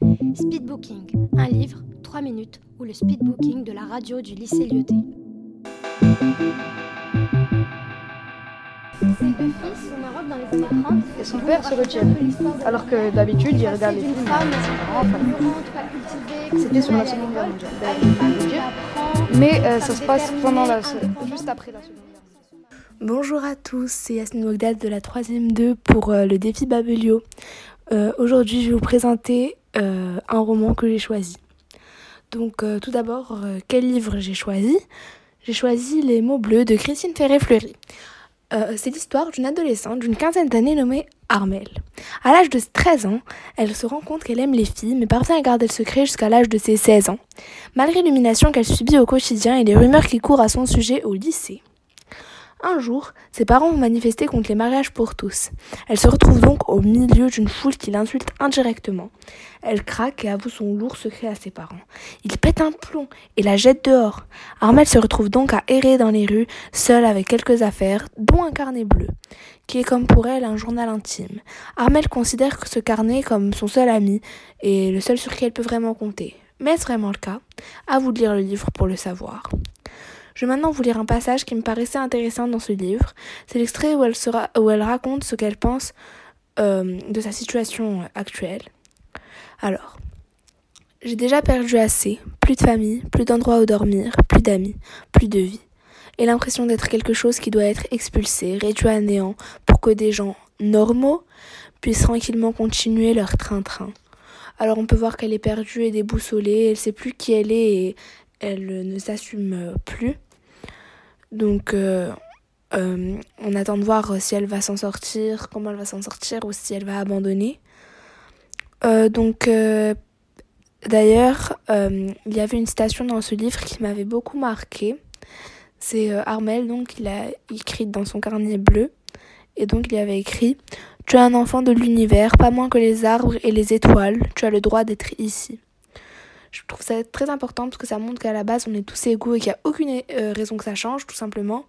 Speedbooking, un livre, 3 minutes, ou le speedbooking de la radio du lycée Lyoté. Et son père se retient. Alors que d'habitude, il regarde les films. C'était sur la Seconde Guerre mondiale. Mais euh, ça se passe pendant la, juste après la Seconde Guerre mondiale. Bonjour à tous, c'est Yasmine Mogdad de la 3ème 2 pour euh, le défi Babelio. Euh, Aujourd'hui, je vais vous présenter euh, un roman que j'ai choisi. Donc, euh, tout d'abord, euh, quel livre j'ai choisi? J'ai choisi Les mots bleus de Christine Ferré-Fleury. C'est l'histoire d'une adolescente d'une quinzaine d'années nommée Armelle. À l'âge de 13 ans, elle se rend compte qu'elle aime les filles, mais parvient à garder le secret jusqu'à l'âge de ses 16 ans, malgré l'humiliation qu'elle subit au quotidien et les rumeurs qui courent à son sujet au lycée. Un jour, ses parents vont manifester contre les mariages pour tous. Elle se retrouve donc au milieu d'une foule qui l'insulte indirectement. Elle craque et avoue son lourd secret à ses parents. Ils pètent un plomb et la jettent dehors. Armelle se retrouve donc à errer dans les rues, seule avec quelques affaires, dont un carnet bleu, qui est comme pour elle un journal intime. Armelle considère ce carnet comme son seul ami et le seul sur qui elle peut vraiment compter. Mais est-ce vraiment le cas? À vous de lire le livre pour le savoir. Je vais maintenant vous lire un passage qui me paraissait intéressant dans ce livre. C'est l'extrait où, elle raconte ce qu'elle pense euh, de sa situation actuelle. Alors, j'ai déjà perdu assez, plus de famille, plus d'endroits où dormir, plus d'amis, plus de vie, et l'impression d'être quelque chose qui doit être expulsé, réduit à néant, pour que des gens normaux puissent tranquillement continuer leur train-train. Alors on peut voir qu'elle est perdue et déboussolée, elle sait plus qui elle est et elle ne s'assume plus. Donc, euh, euh, on attend de voir si elle va s'en sortir, comment elle va s'en sortir ou si elle va abandonner. Euh, donc, euh, d'ailleurs, euh, il y avait une citation dans ce livre qui m'avait beaucoup marqué. C'est euh, Armel, donc, il a écrit dans son carnet bleu. Et donc, il avait écrit Tu es un enfant de l'univers, pas moins que les arbres et les étoiles. Tu as le droit d'être ici. Je trouve ça très important parce que ça montre qu'à la base on est tous égaux et qu'il n'y a aucune euh, raison que ça change tout simplement.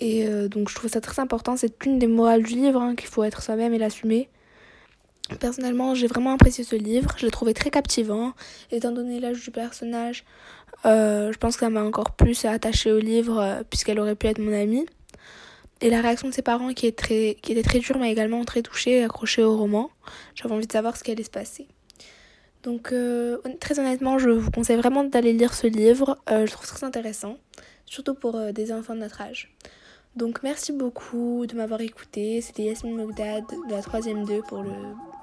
Et euh, donc je trouve ça très important, c'est une des morales du livre, hein, qu'il faut être soi-même et l'assumer. Personnellement j'ai vraiment apprécié ce livre, je l'ai trouvé très captivant, étant donné l'âge du personnage, euh, je pense que ça m'a encore plus attachée au livre puisqu'elle aurait pu être mon amie. Et la réaction de ses parents qui, très, qui était très dure m'a également très touchée et accrochée au roman. J'avais envie de savoir ce qui allait se passer. Donc euh, très honnêtement, je vous conseille vraiment d'aller lire ce livre. Euh, je trouve très intéressant, surtout pour euh, des enfants de notre âge. Donc merci beaucoup de m'avoir écouté. C'était Yasmine Mogdad de la 3ème 2 pour le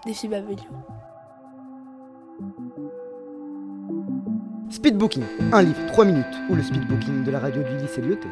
défi Babelio. Speedbooking, un livre, 3 minutes, ou le speedbooking de la radio du lycée Lyoté.